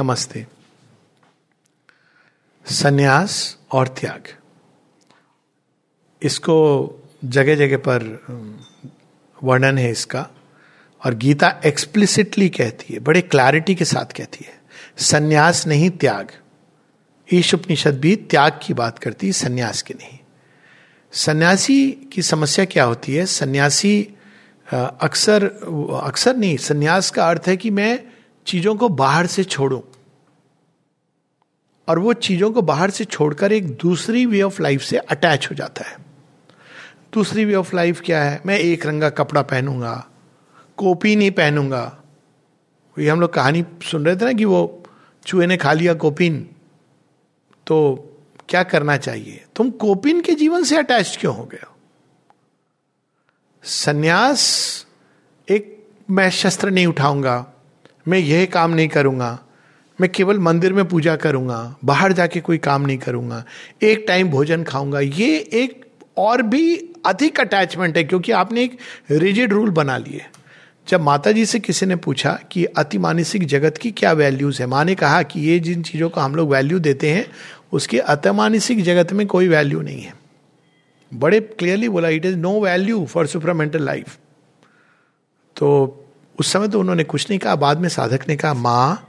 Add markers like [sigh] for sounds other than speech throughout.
नमस्ते। सन्यास और त्याग। इसको जगह जगह पर वर्णन है इसका, और गीता एक्सप्लिसिटली कहती है, बड़े क्लैरिटी के साथ कहती है, सन्यास नहीं, त्याग। ईश उपनिषद भी त्याग की बात करती है, सन्यास की नहीं। सन्यासी की समस्या क्या होती है? सन्यासी अक्सर अक्सर नहीं, सन्यास का अर्थ है कि मैं चीज़ों को बाहर से छोड़ूं। और वो चीज़ों को बाहर से छोड़कर एक दूसरी वे ऑफ़ लाइफ से अटैच हो जाता है। दूसरी वे ऑफ़ लाइफ क्या है? मैं एक रंगा कपड़ा पहनूँगा, कॉपी नहीं पहनूँगा। ये हम लोग कहानी सुन रहे थे ना कि वो चूहे ने खा लिया कोपिन तो क्या करना चाहिए? तुम कोपिन के जीवन से अटैच क्यों हो गए सन्यास एक मैं शस्त्र नहीं उठाऊँगा। मैं यह काम नहीं करूँगा। मैं केवल मंदिर में पूजा करूँगा। बाहर जाके कोई काम नहीं करूँगा। एक टाइम भोजन खाऊँगा। ये एक और भी अधिक अटैचमेंट है, क्योंकि आपने एक रिजिड रूल बना लिए। जब माता जी से किसी ने पूछा कि अति मानसिक जगत की क्या वैल्यूज़ है, माँ ने कहा कि ये जिन चीज़ों को हम लोग वैल्यू देते हैं, उसके अतमानसिक जगत में कोई वैल्यू नहीं है। बड़े क्लियरली बोला it is no value for supramental life तो उस समय तो उन्होंने कुछ नहीं कहा, बाद में साधक ने कहा, माँ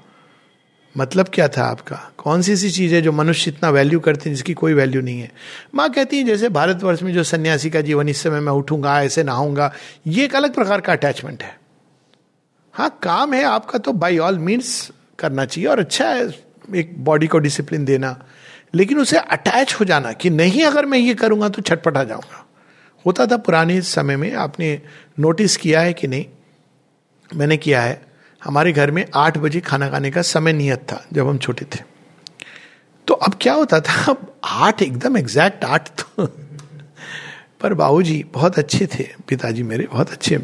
मतलब क्या था आपका? कौन सी सी चीज़ है जो मनुष्य इतना वैल्यू करते हैं जिसकी कोई वैल्यू नहीं है? माँ कहती है, जैसे भारतवर्ष में जो सन्यासी का जीवन, इस समय मैं उठूँगा, ऐसे नहाऊँगा, ये एक अलग प्रकार का अटैचमेंट है। हाँ काम है आपका तो बाई ऑल मीन्स करना चाहिए और अच्छा है एक बॉडी को डिसिप्लिन देना, लेकिन उसे अटैच हो जाना कि नहीं, अगर मैं ये करूँगा तो छटपटा जाऊँगा। होता था पुराने समय में, आपने नोटिस किया है कि नहीं? मैंने किया है। हमारे घर में आठ बजे खाना खाने का समय नियत था, जब हम छोटे थे। तो अब क्या होता था? अब आठ एकदम एग्जैक्ट आठ तो [laughs] पर बाबूजी बहुत अच्छे थे, पिताजी मेरे बहुत अच्छे।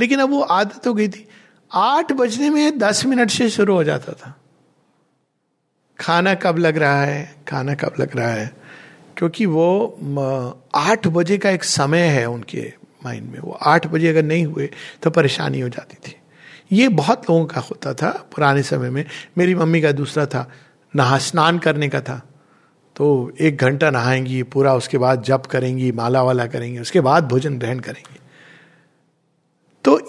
लेकिन अब वो आदत हो गई थी। आठ बजने में दस मिनट से शुरू हो जाता था। खाना कब लग रहा है? खाना कब लग रहा है? क्योंकि वो आठ बजे का एक समय है उनके माइंड में वो आठ बजे अगर नहीं हुए तो परेशानी हो जाती थी। ये बहुत लोगों का होता था पुराने समय में। मेरी मम्मी का दूसरा था, नहा, स्नान करने का था। तो एक घंटा नहाएँगी, पूरा उसके बाद जप करेंगी, माला वाला करेंगी, उसके बाद भोजन ग्रहण करेंगी। तो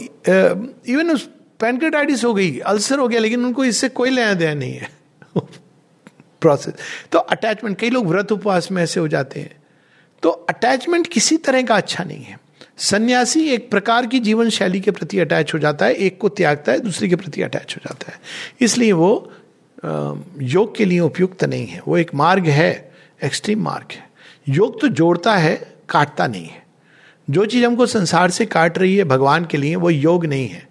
इवन उस पैनक्रेटाइटिस हो गई अल्सर हो गया, लेकिन उनको इससे कोई लेना देना नहीं है। [laughs] प्रोसेस तो अटैचमेंट कई लोग व्रत उपवास में ऐसे हो जाते हैं। तो अटैचमेंट किसी तरह का अच्छा नहीं है। सन्यासी एक प्रकार की जीवन शैली के प्रति अटैच हो जाता है, एक को त्यागता है, दूसरे के प्रति अटैच हो जाता है। इसलिए वो योग के लिए उपयुक्त नहीं है। वो एक मार्ग है, एक्सट्रीम मार्ग है। योग तो जोड़ता है, काटता नहीं है। जो चीज़ हमको संसार से काट रही है, भगवान के लिए, वो योग नहीं है।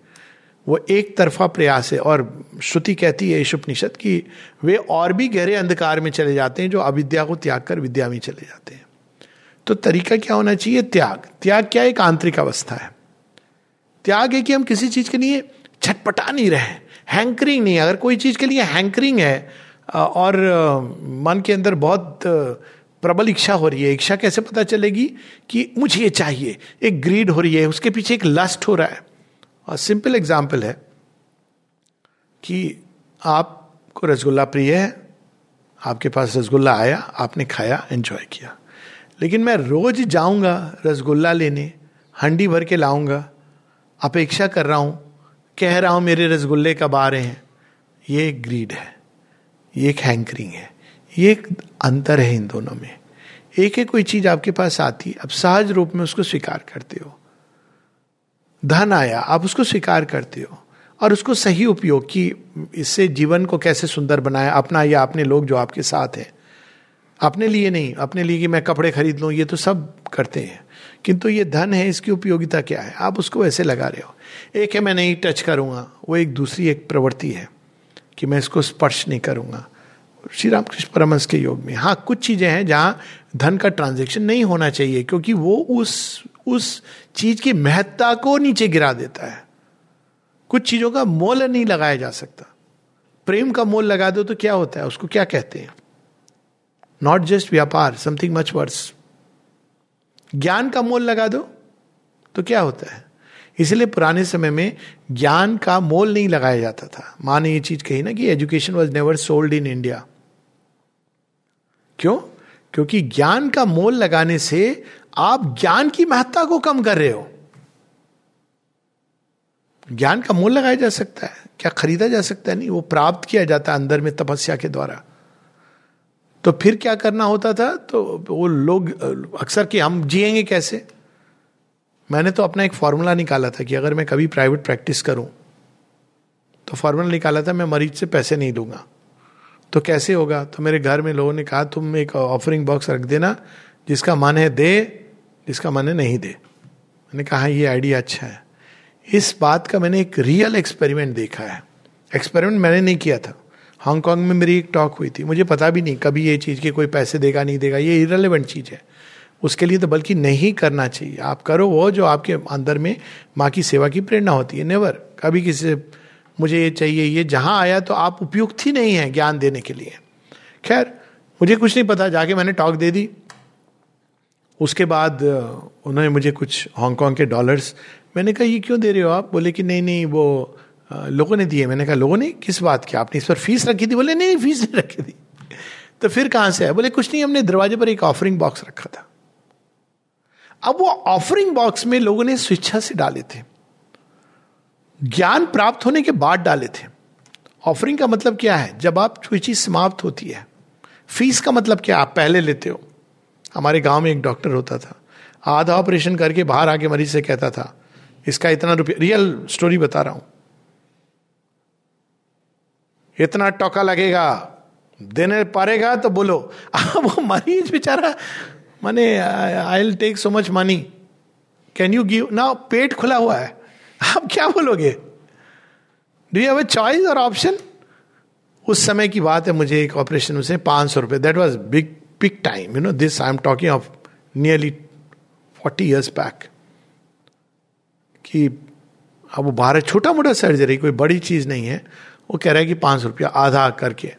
वो एक तरफा प्रयास है, और श्रुति कहती है उपनिषद की, वे और भी गहरे अंधकार में चले जाते हैं, जो अविद्या को त्याग कर विद्या में चले जाते हैं। तो तरीका क्या होना चाहिए? त्याग। त्याग क्या एक आंतरिक अवस्था है? त्याग है कि हम किसी चीज़ के लिए छटपटा नहीं रहे हैंकरिंग नहीं अगर कोई चीज़ के लिए हैंकरिंग है और मन के अंदर बहुत प्रबल इच्छा हो रही है, इच्छा कैसे पता चलेगी कि मुझे ये चाहिए, एक ग्रीड हो रही है, उसके पीछे एक लस्ट हो रहा है। और सिंपल एग्ज़ाम्पल है कि आपको रसगुल्ला प्रिय है, आपके पास रसगुल्ला आया, आपने खाया एंजॉय किया। लेकिन मैं रोज जाऊँगा रसगुल्ला लेने, हंडी भर के लाऊँगा। अपेक्षा कर रहा हूँ, कह रहा हूँ, मेरे रसगुल्ले कब आ रहे हैं? ये एक ग्रीड है, ये एक हैंकरिंग है, ये एक अंतर है इन दोनों में। एक एक कोई चीज़ आपके पास आती अब सहज रूप में उसको स्वीकार करते हो। धन आया, आप उसको स्वीकार करते हो और उसको सही उपयोग की, इससे जीवन को कैसे सुंदर बनाया, अपना या अपने लोग जो आपके साथ हैं। अपने लिए नहीं, अपने लिए कि मैं कपड़े खरीद लूँ, ये तो सब करते हैं। किंतु ये धन है, इसकी उपयोगिता क्या है? आप उसको ऐसे लगा रहे हो। एक है, मैं नहीं टच करूँगा, वो एक दूसरी एक प्रवृत्ति है कि मैं इसको स्पर्श नहीं करूँगा। श्री रामकृष्ण परमंश के योग में हाँ कुछ चीज़ें हैं जहाँ धन का ट्रांजेक्शन नहीं होना चाहिए, क्योंकि वो उस उस चीज़ की महत्ता को नीचे गिरा देता है। कुछ चीज़ों का मोल नहीं लगाया जा सकता। प्रेम का मोल लगा दो तो क्या होता है? उसको क्या कहते हैं? नॉट जस्ट व्यापार समथिंग मच वर्स ज्ञान का मोल लगा दो तो क्या होता है? इसलिए पुराने समय में ज्ञान का मोल नहीं लगाया जाता था। माँ ने ये चीज़ कही ना कि education was never sold in India क्यों? क्योंकि ज्ञान का मोल लगाने से आप ज्ञान की महत्ता को कम कर रहे हो। ज्ञान का मोल लगाया जा सकता है। क्या खरीदा जा सकता है? नहीं, वो प्राप्त किया जाता है अंदर में तपस्या के द्वारा। तो फिर क्या करना होता था? तो वो लोग, अक्सर कि हम जिएँगे कैसे? मैंने तो अपना एक फॉर्मूला निकाला था कि अगर मैं कभी प्राइवेट प्रैक्टिस करूँ तो फॉर्मूला निकाला था, मैं मरीज़ से पैसे नहीं लूँगा तो कैसे होगा? तो मेरे घर में लोगों ने कहा, तुम एक ऑफरिंग बॉक्स रख देना, जिसका मन है दे, जिसका मन है नहीं दे। मैंने कहा, ये आइडिया अच्छा है। इस बात का मैंने एक रियल एक्सपेरिमेंट देखा है। एक्सपेरिमेंट मैंने नहीं किया था। हांगकांग में मेरी एक टॉक हुई थी। मुझे पता भी नहीं, कभी ये चीज़ की कोई पैसे देगा, नहीं देगा, ये इरेलीवेंट चीज़ है। उसके लिए तो बल्कि नहीं करना चाहिए। आप करो वो जो आपके अंदर में माँ की सेवा की प्रेरणा होती है। नेवर कभी किसी से, मुझे ये चाहिए, ये जहाँ आया तो आप उपयुक्त ही नहीं है ज्ञान देने के लिए। खैर, मुझे कुछ नहीं पता, जाके मैंने टॉक दे दी। उसके बाद, उन्होंने मुझे कुछ हांगकांग के डॉलर्स मैंने कहा, ये क्यों दे रहे हो आप? बोले कि, नहीं नहीं, वो लोगों ने दिए। मैंने कहा, लोगों ने? किस बात की? आपने इस पर फ़ीस रखी थी? बोले, नहीं फ़ीस नहीं रखी थी। तो फिर कहाँ से है बोले, कुछ नहीं, हमने दरवाजे पर एक ऑफरिंग बॉक्स रखा था। अब वो ऑफरिंग बॉक्स में लोगों ने स्वेच्छा से डाले थे। ज्ञान प्राप्त होने के बाद डाले थे। ऑफरिंग का मतलब क्या है? जब आप कोई चीज़ समाप्त होती है फ़ीस का मतलब क्या? आप पहले लेते हो। हमारे गाँव में एक डॉक्टर होता था। आधा ऑपरेशन करके बाहर आके मरीज़ से कहता था, इसका इतना रुपया रियल स्टोरी बता रहा हूँ। इतना टोका लगेगा, देने पारेगा तो बोलो। अब [laughs] वो मरीज़ बेचारा माने I will take so much money can you give ना पेट खुला हुआ है। आप क्या बोलोगे? Do you have a choice और ऑप्शन उस समय की बात है, मुझे एक ऑपरेशन उसे पाँच सौ रुपए that was big big time you know this I am talking of nearly forty years back कि अब वो बाहर छोटा मोटा सर्जरी कोई बड़ी चीज़ नहीं है। वो कह रहा है कि पाँच सौ रुपया आधा करके।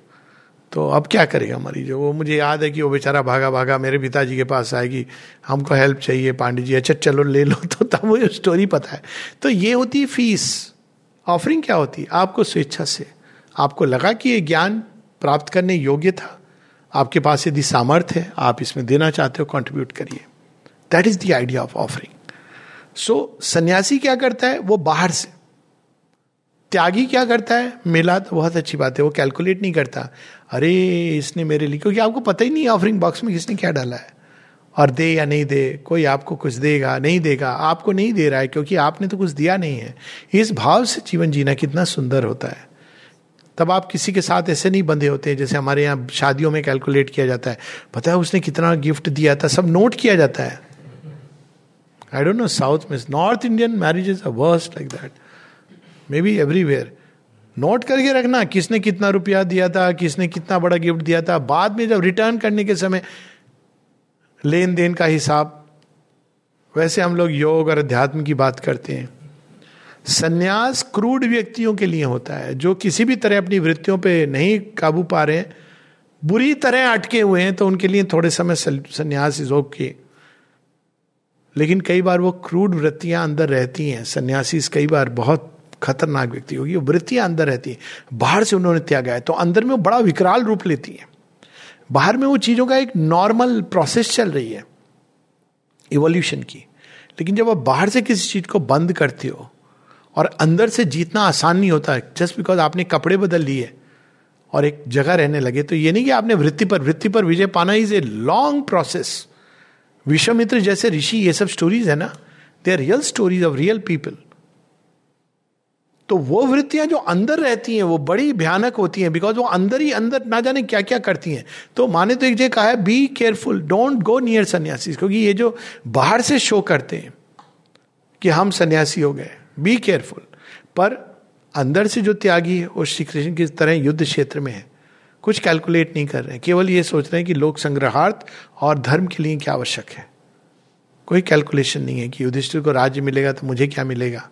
तो अब क्या करेगा मरीज़? वो मुझे याद है कि वो बेचारा भागा भागा मेरे पिताजी के पास आएगी, हमको हेल्प चाहिए पांडे जी अच्छा चलो ले लो। तो तब वो स्टोरी पता है। तो ये होती है फ़ीस ऑफरिंग क्या होती है? आपको स्वेच्छा से। आपको लगा कि ये ज्ञान प्राप्त करने योग्य था। आपके पास यदि सामर्थ्य है, आप इसमें देना चाहते हो कंट्रीब्यूट करिए। That is the idea of offering so सन्यासी क्या करता है? वो बाहर से। त्यागी क्या करता है? मिला तो बहुत अच्छी बात है, वो कैलकुलेट नहीं करता। अरे, इसने मेरे लिए क्योंकि आपको पता ही नहीं ऑफरिंग बॉक्स में किसने क्या डाला है। और दे या नहीं दे, कोई आपको कुछ देगा, नहीं देगा, आपको नहीं दे रहा है क्योंकि आपने तो कुछ दिया नहीं है। इस भाव से जीवन जीना कितना सुंदर होता है। तब आप किसी के साथ ऐसे नहीं बंधे होते हैं, जैसे हमारे यहाँ शादियों में कैलकुलेट किया जाता है। पता है उसने कितना गिफ्ट दिया था, सब नोट किया जाता है। आई डोंट नो साउथ में north Indian marriage is a worst like that may be everywhere note करके रखना, किसने कितना रुपया दिया था, किसने कितना बड़ा गिफ्ट दिया था। बाद में जब रिटर्न करने के समय लेन देन का हिसाब, वैसे हम लोग योग और अध्यात्म की बात करते हैं। संन्यास क्रूड व्यक्तियों के लिए होता है, जो किसी भी तरह अपनी वृत्तियों पे नहीं काबू पा रहे बुरी तरह अटके हुए हैं तो उनके लिए थोड़े समय संन्यास इज़ ओके लेकिन कई बार वो क्रूड वृत्तियाँ अंदर रहती हैं। सन्यासी कई बार बहुत खतरनाक व्यक्ति होगी, वो वृत्तियाँ अंदर रहती हैं। बाहर से उन्होंने त्यागा है। तो अंदर में वो बड़ा विकराल रूप लेती है। बाहर में वो चीज़ों का एक नॉर्मल प्रोसेस चल रही है इवोल्यूशन की। लेकिन जब आप बाहर से किसी चीज़ को बंद करते हो, और अंदर से जीतना आसान नहीं होता जस्ट बिकॉज़ आपने कपड़े बदल लिए और एक जगह रहने लगे तो ये नहीं कि आपने वृत्ति पर वृत्ति पर विजय पाना is a long process Vishwamitra जैसे ऋषि, ये सब स्टोरीज है ना? They are real stories of real people तो वो वृत्तियाँ जो अंदर रहती हैं, वो बड़ी भयानक होती हैं बिकॉज़ वो अंदर ही अंदर ना जाने क्या क्या करती हैं। तो माने तो एक जगह कहा है be careful don't go near सन्यासी क्योंकि ये जो बाहर से शो करते हैं कि हम सन्यासी हो गए बी केयरफुल पर अंदर से जो त्यागी है, वो श्री कृष्ण की तरह युद्ध क्षेत्र में है। कुछ कैलकुलेट नहीं कर रहे हैं, केवल ये सोच रहे हैं कि लोक संग्रहार्थ और धर्म के लिए क्या आवश्यक है। कोई कैलकुलेशन नहीं है कि युधिष्ठिर को राज्य मिलेगा तो मुझे क्या मिलेगा।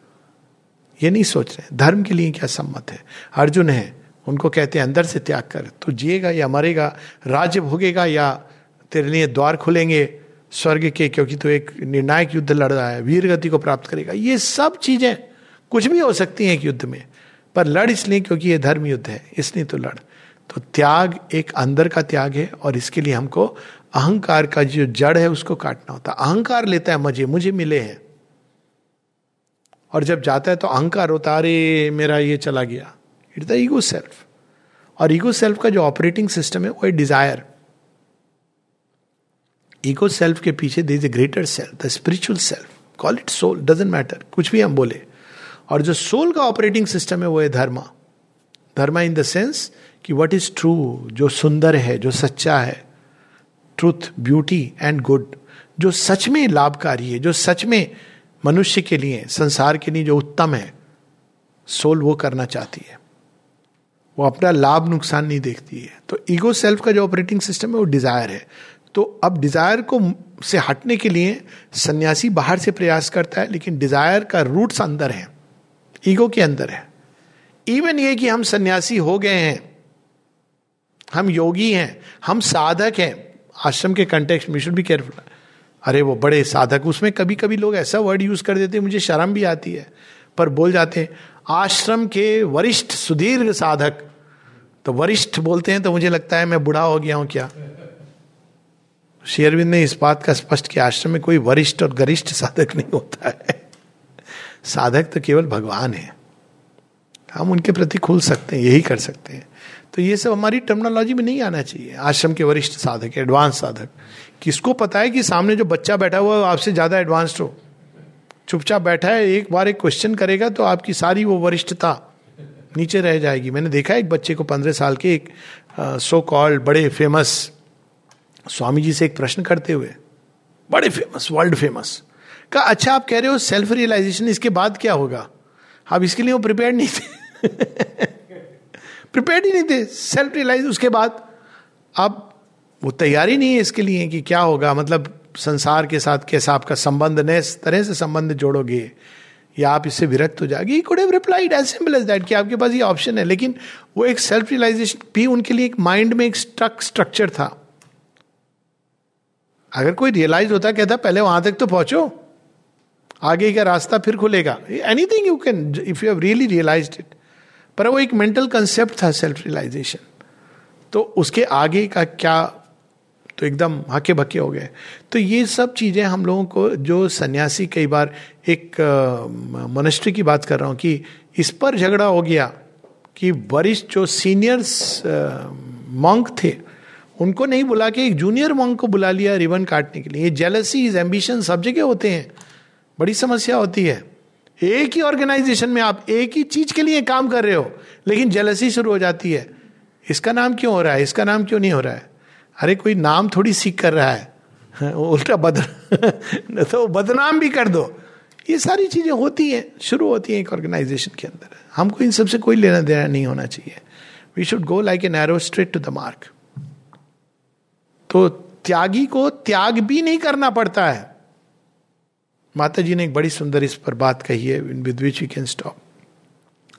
ये नहीं सोच रहे, धर्म के लिए क्या सम्मत है? अर्जुन है, उनको कहते हैं, अंदर से त्याग कर तो जिएगा या मरेगा, राज्य भोगेगा या तेरे लिए द्वार खुलेंगे स्वर्ग के, क्योंकि तू एक निर्णायक युद्ध लड़ रहा है वीर गति को प्राप्त करेगा। ये सब चीज़ें, कुछ भी हो सकती हैं एक युद्ध में, पर लड़ इसलिए क्योंकि ये धर्म युद्ध है, इसलिए तो लड़। तो त्याग एक अंदर का त्याग है, और इसके लिए हमको अहंकार का जो जड़ है, उसको काटना होता है। अहंकार लेता है मज़े मुझे मिले हैं। और जब जाता है तो अहंकार होता अरे, मेरा ये चला गया। इट द ईगो सेल्फ और ईगो सेल्फ का जो ऑपरेटिंग सिस्टम है, वो है डिज़ायर ईगो सेल्फ के पीछे there is a greater self the spiritual self call it soul doesn't matter कुछ भी हम बोले। और जो सोल का ऑपरेटिंग सिस्टम है, वो है dharma dharma in the sense कि वट इज़ ट्रू जो सुंदर है, जो सच्चा है ट्रूथ ब्यूटी एंड गुड जो सच में लाभकारी है, जो सच में मनुष्य के लिए, संसार के लिए जो उत्तम है, सोल वो करना चाहती है। वो अपना लाभ नुकसान नहीं देखती है। तो ईगो सेल्फ का जो ऑपरेटिंग सिस्टम है, वो डिज़ायर है। तो अब डिज़ायर को से हटने के लिए सन्यासी बाहर से प्रयास करता है, लेकिन डिज़ायर का रूट्स अंदर है। ईगो के अंदर है। इवन ये कि हम सन्यासी हो गए हैं, हम योगी हैं, हम साधक हैं, आश्रम के कंटेक्स्ट में शुड बी केयरफुल अरे वो बड़े साधक, उसमें कभी कभी लोग ऐसा वर्ड यूज़ कर देते मुझे शर्म भी आती है। पर बोल जाते हैं, आश्रम के वरिष्ठ सुदीर्घ साधक। तो वरिष्ठ बोलते हैं तो मुझे लगता है मैं बुढ़ा हो गया हूँ क्या? शेरविंद ने इस बात का स्पष्ट किया, आश्रम में कोई वरिष्ठ और गरिष्ठ साधक नहीं होता है। साधक तो केवल भगवान है। हम उनके प्रति खुल सकते हैं, यही कर सकते हैं। तो ये सब हमारी टर्मिनोलॉजी में नहीं आना चाहिए। आश्रम के वरिष्ठ साधक एडवांस साधक। किसको पता है कि सामने जो बच्चा बैठा हुआ है आपसे ज़्यादा एडवांस्ड हो? चुपचाप बैठा है, एक बार एक क्वेश्चन करेगा तो आपकी सारी वो वरिष्ठता नीचे रह जाएगी। मैंने देखा एक बच्चे को पंद्रह साल के एक सो कॉल्ड बड़े फ़ेमस स्वामी जी से एक प्रश्न करते हुए, बड़े फ़ेमस वर्ल्ड फ़ेमस का अच्छा आप कह रहे हो सेल्फ रियलाइजेशन इसके बाद क्या होगा? आप इसके लिए वो प्रिपेयर नहीं थे? [laughs] प्रिपेयर ही नहीं थे। सेल्फ रियलाइज़ उसके बाद अब वो तैयारी नहीं है इसके लिए कि क्या होगा? मतलब संसार के साथ कैसा आपका संबंध, नए तरह से संबंध जोड़ोगे? या आप इससे विरक्त हो जाएगी could have replied as simple as that कि आपके पास ये ऑप्शन है। लेकिन वो एक सेल्फ रियलाइजेशन भी उनके लिए एक माइंड में एक स्ट्रक स्ट्रक्चर था। अगर कोई रियलाइज़ होता, कहता, पहले वहाँ तक तो पहुंचो। आगे का रास्ता फिर खुलेगा। Anything you can if you have really realise it पर वो एक मेंटल कंसेप्ट था सेल्फ रियलाइजेशन तो उसके आगे का क्या तो एकदम हके भके हो गए। तो ये सब चीज़ें हम लोगों को जो सन्यासी कई बार एक मनिस्ट्री की बात कर रहा हूँ कि इस पर झगड़ा हो गया कि वरिष्ठ जो सीनियर्स मंक थे, उनको नहीं बुला के एक जूनियर मंक को बुला लिया रिबन काटने के लिए। ये जेलसी इज़ एम्बिशन सब जगह होते हैं। बड़ी समस्या होती है। एक ही ऑर्गेनाइजेशन में आप एक ही चीज़ के लिए काम कर रहे हो, लेकिन जेलसी शुरू हो जाती है। इसका नाम क्यों हो रहा है? इसका नाम क्यों नहीं हो रहा है? अरे कोई नाम थोड़ी सीख कर रहा है। उल्टा बद तो बदनाम भी कर दो। ये सारी चीज़ें होती हैं, शुरू होती हैं एक ऑर्गेनाइजेशन के अंदर। हमको इन सबसे कोई लेना देना नहीं होना चाहिए। We should go like a narrow straight to the mark तो त्यागी को त्याग भी नहीं करना पड़ता है। माता जी ने एक बड़ी सुंदर इस पर बात कही है with which you can stop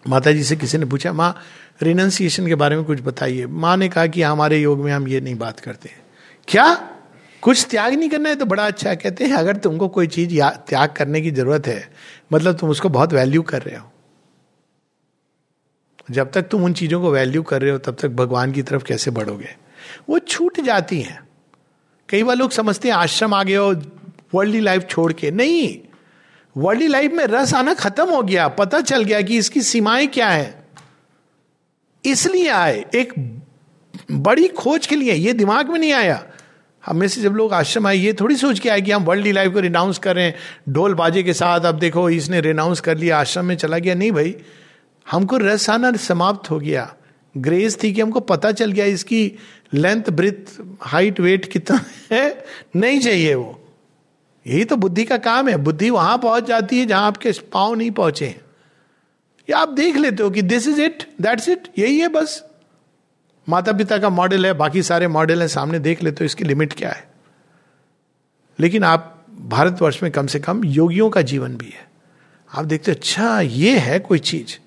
माता जी से किसी ने पूछा, माँ रिनंसिएशन के बारे में कुछ बताइए। माँ ने कहा कि, हमारे योग में हम ये नहीं बात करते क्या? कुछ त्याग नहीं करना है तो बड़ा अच्छा कहते हैं, अगर तुमको कोई चीज़ त्याग करने की ज़रूरत है मतलब तुम उसको बहुत वैल्यू कर रहे हो। जब तक तुम उन चीज़ों को वैल्यू कर रहे हो, तब तक भगवान की तरफ़ कैसे बढ़ोगे? वो छूट जाती हैं। कई बार लोग समझते हैं, आश्रम आ गए हो वर्ल्डली लाइफ छोड़ के। नहीं वर्ल्डली लाइफ में रस आना खत्म हो गया, पता चल गया कि इसकी सीमाएँ क्या है। इसलिए आए, एक बड़ी खोज के लिए, ये दिमाग में नहीं आया। हमें से जब लोग आश्रम आए, ये थोड़ी सोच के आए कि हम वर्ल्डली लाइफ को रिनाउंस करें ढोल बाजे के साथ अब देखो, इसने रिनाउंस कर लिया, आश्रम में चला गया। नहीं भाई, हमको रस आना समाप्त हो गया। ग्रेस थी कि हमको पता चल गया इसकी लेंथ ब्रिथ हाइट वेट कितना है। नहीं चाहिए वो। यही तो बुद्धि का काम है। बुद्धि वहाँ पहुँच जाती है जहाँ आपके पाँव नहीं पहुँचे या आप देख लेते हो कि this is it that's it यही है बस। माता पिता का मॉडल है, बाकी सारे मॉडल है, सामने देख लेते हो इसकी लिमिट क्या है। लेकिन आप भारतवर्ष में कम से कम योगियों का जीवन भी है। आप देखते अच्छा ये है कोई चीज़।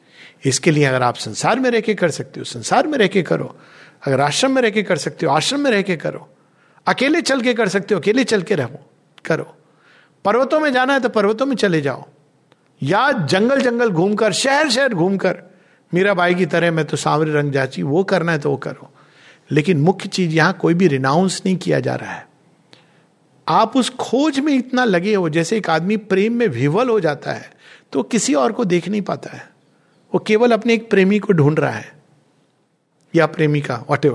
इसके लिए अगर आप संसार में रह के कर सकते हो, संसार में रह के करो। अगर आश्रम में रह के कर सकते हो, आश्रम में रह के करो। अकेले चल के कर सकते हो, अकेले चल के रहो, करो। पर्वतों में जाना है तो पर्वतों में चले जाओ। या जंगल जंगल घूमकर, शहर शहर घूमकर, मीरा बाई की तरह मैं तो सांवरे रंग जाची, वो करना है तो वो करो। लेकिन मुख्य चीज़ यहाँ कोई भी रिनाउंस नहीं किया जा रहा है। आप उस खोज में इतना लगे हो, जैसे एक आदमी प्रेम में विवल हो जाता है तो किसी और को देख नहीं पाता है। वो केवल अपने एक प्रेमी को ढूंढ रहा है। या प्रेमिका वट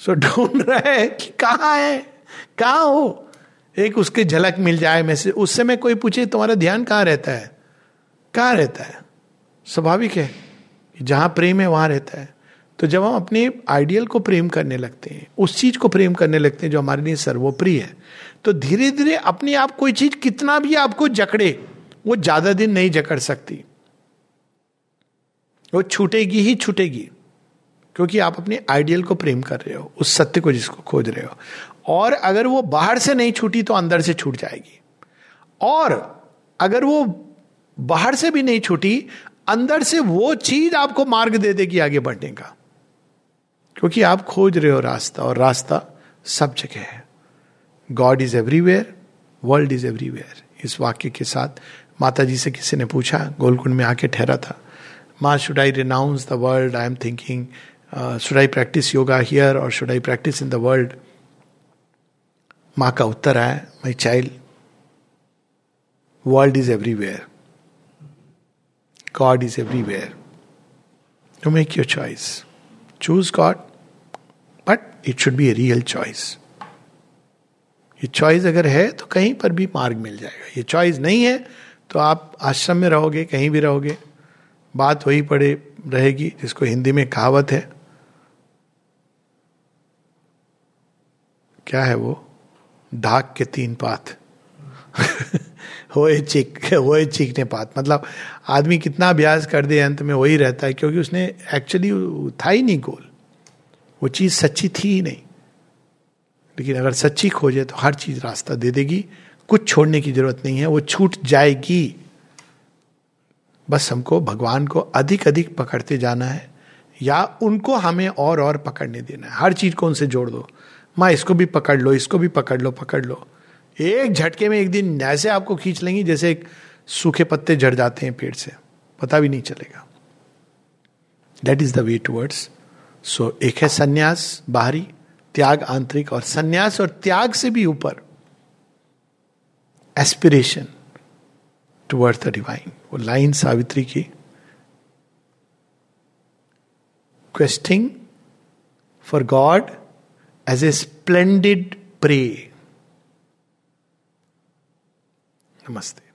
सो ढूंढ रहा है कि कहा है, कहा हो? एक उसके झलक मिल जाए मैं से उस समय कोई पूछे, तुम्हारा ध्यान कहाँ रहता है? कहाँ रहता है? स्वाभाविक है। जहाँ प्रेम है, वहाँ रहता है। तो जब हम अपने आइडियल को प्रेम करने लगते हैं, उस चीज़ को प्रेम करने लगते हैं जो हमारे लिए सर्वोप्रिय है तो धीरे धीरे अपने आप कोई चीज़ कितना भी आपको जकड़े, वो ज़्यादा दिन नहीं जकड़ सकती। वो छूटेगी ही छूटेगी, क्योंकि आप अपने आइडियल को प्रेम कर रहे हो, उस सत्य को जिसको खोज रहे हो। और अगर वो बाहर से नहीं छूटी तो अंदर से छूट जाएगी। और अगर वो बाहर से भी नहीं छूटी, अंदर से वो चीज़ आपको मार्ग दे देगी आगे बढ़ने का। क्योंकि आप खोज रहे हो रास्ता और रास्ता सब जगह है। God is everywhere world is everywhere इस वाक्य के साथ माता जी से किसी ने पूछा, गोलकुंड में आके ठहरा था। माँ should I renounce the world I am thinking should I practise yoga here और should I practise in the world माँ का उत्तर आया my child world is everywhere God is everywhere to make your choice choose God but it should be a real choice ये choice अगर है तो कहीं पर भी मार्ग मिल जाएगा। ये चॉइस नहीं है तो आप आश्रम में रहोगे, कहीं भी रहोगे, बात वही पड़े रहेगी जिसको हिंदी में कहावत है। क्या है वो? ढाक के तीन पात। [laughs] होए चिक होए चीखने पात। मतलब आदमी कितना अभ्यास कर दे अंत में वही रहता है, क्योंकि उसने एक्चुअली था ही नहीं गोल। वो चीज़ सच्ची थी ही नहीं। लेकिन अगर सच्ची खोजे तो हर चीज़ रास्ता दे देगी। कुछ छोड़ने की ज़रूरत नहीं है, वो छूट जाएगी। बस हमको भगवान को अधिक अधिक पकड़ते जाना है, या उनको हमें और और पकड़ने देना है। हर चीज़ को उनसे जोड़ दो। माँ, इसको भी पकड़ लो, इसको भी पकड़ लो पकड़ लो। एक झटके में एक दिन ऐसे आपको खींच लेंगी, जैसे एक सूखे पत्ते झड़ जाते हैं पेड़ से। पता भी नहीं चलेगा। That is the way towards so एक है संन्यास, बाहरी, त्याग आंतरिक, और संन्यास और त्याग से भी ऊपर। एस्पिरेशन टूवर्ड्स द डिवाइन वो लाइन सावित्री की। Questing for God as a splendid prey. Namaste.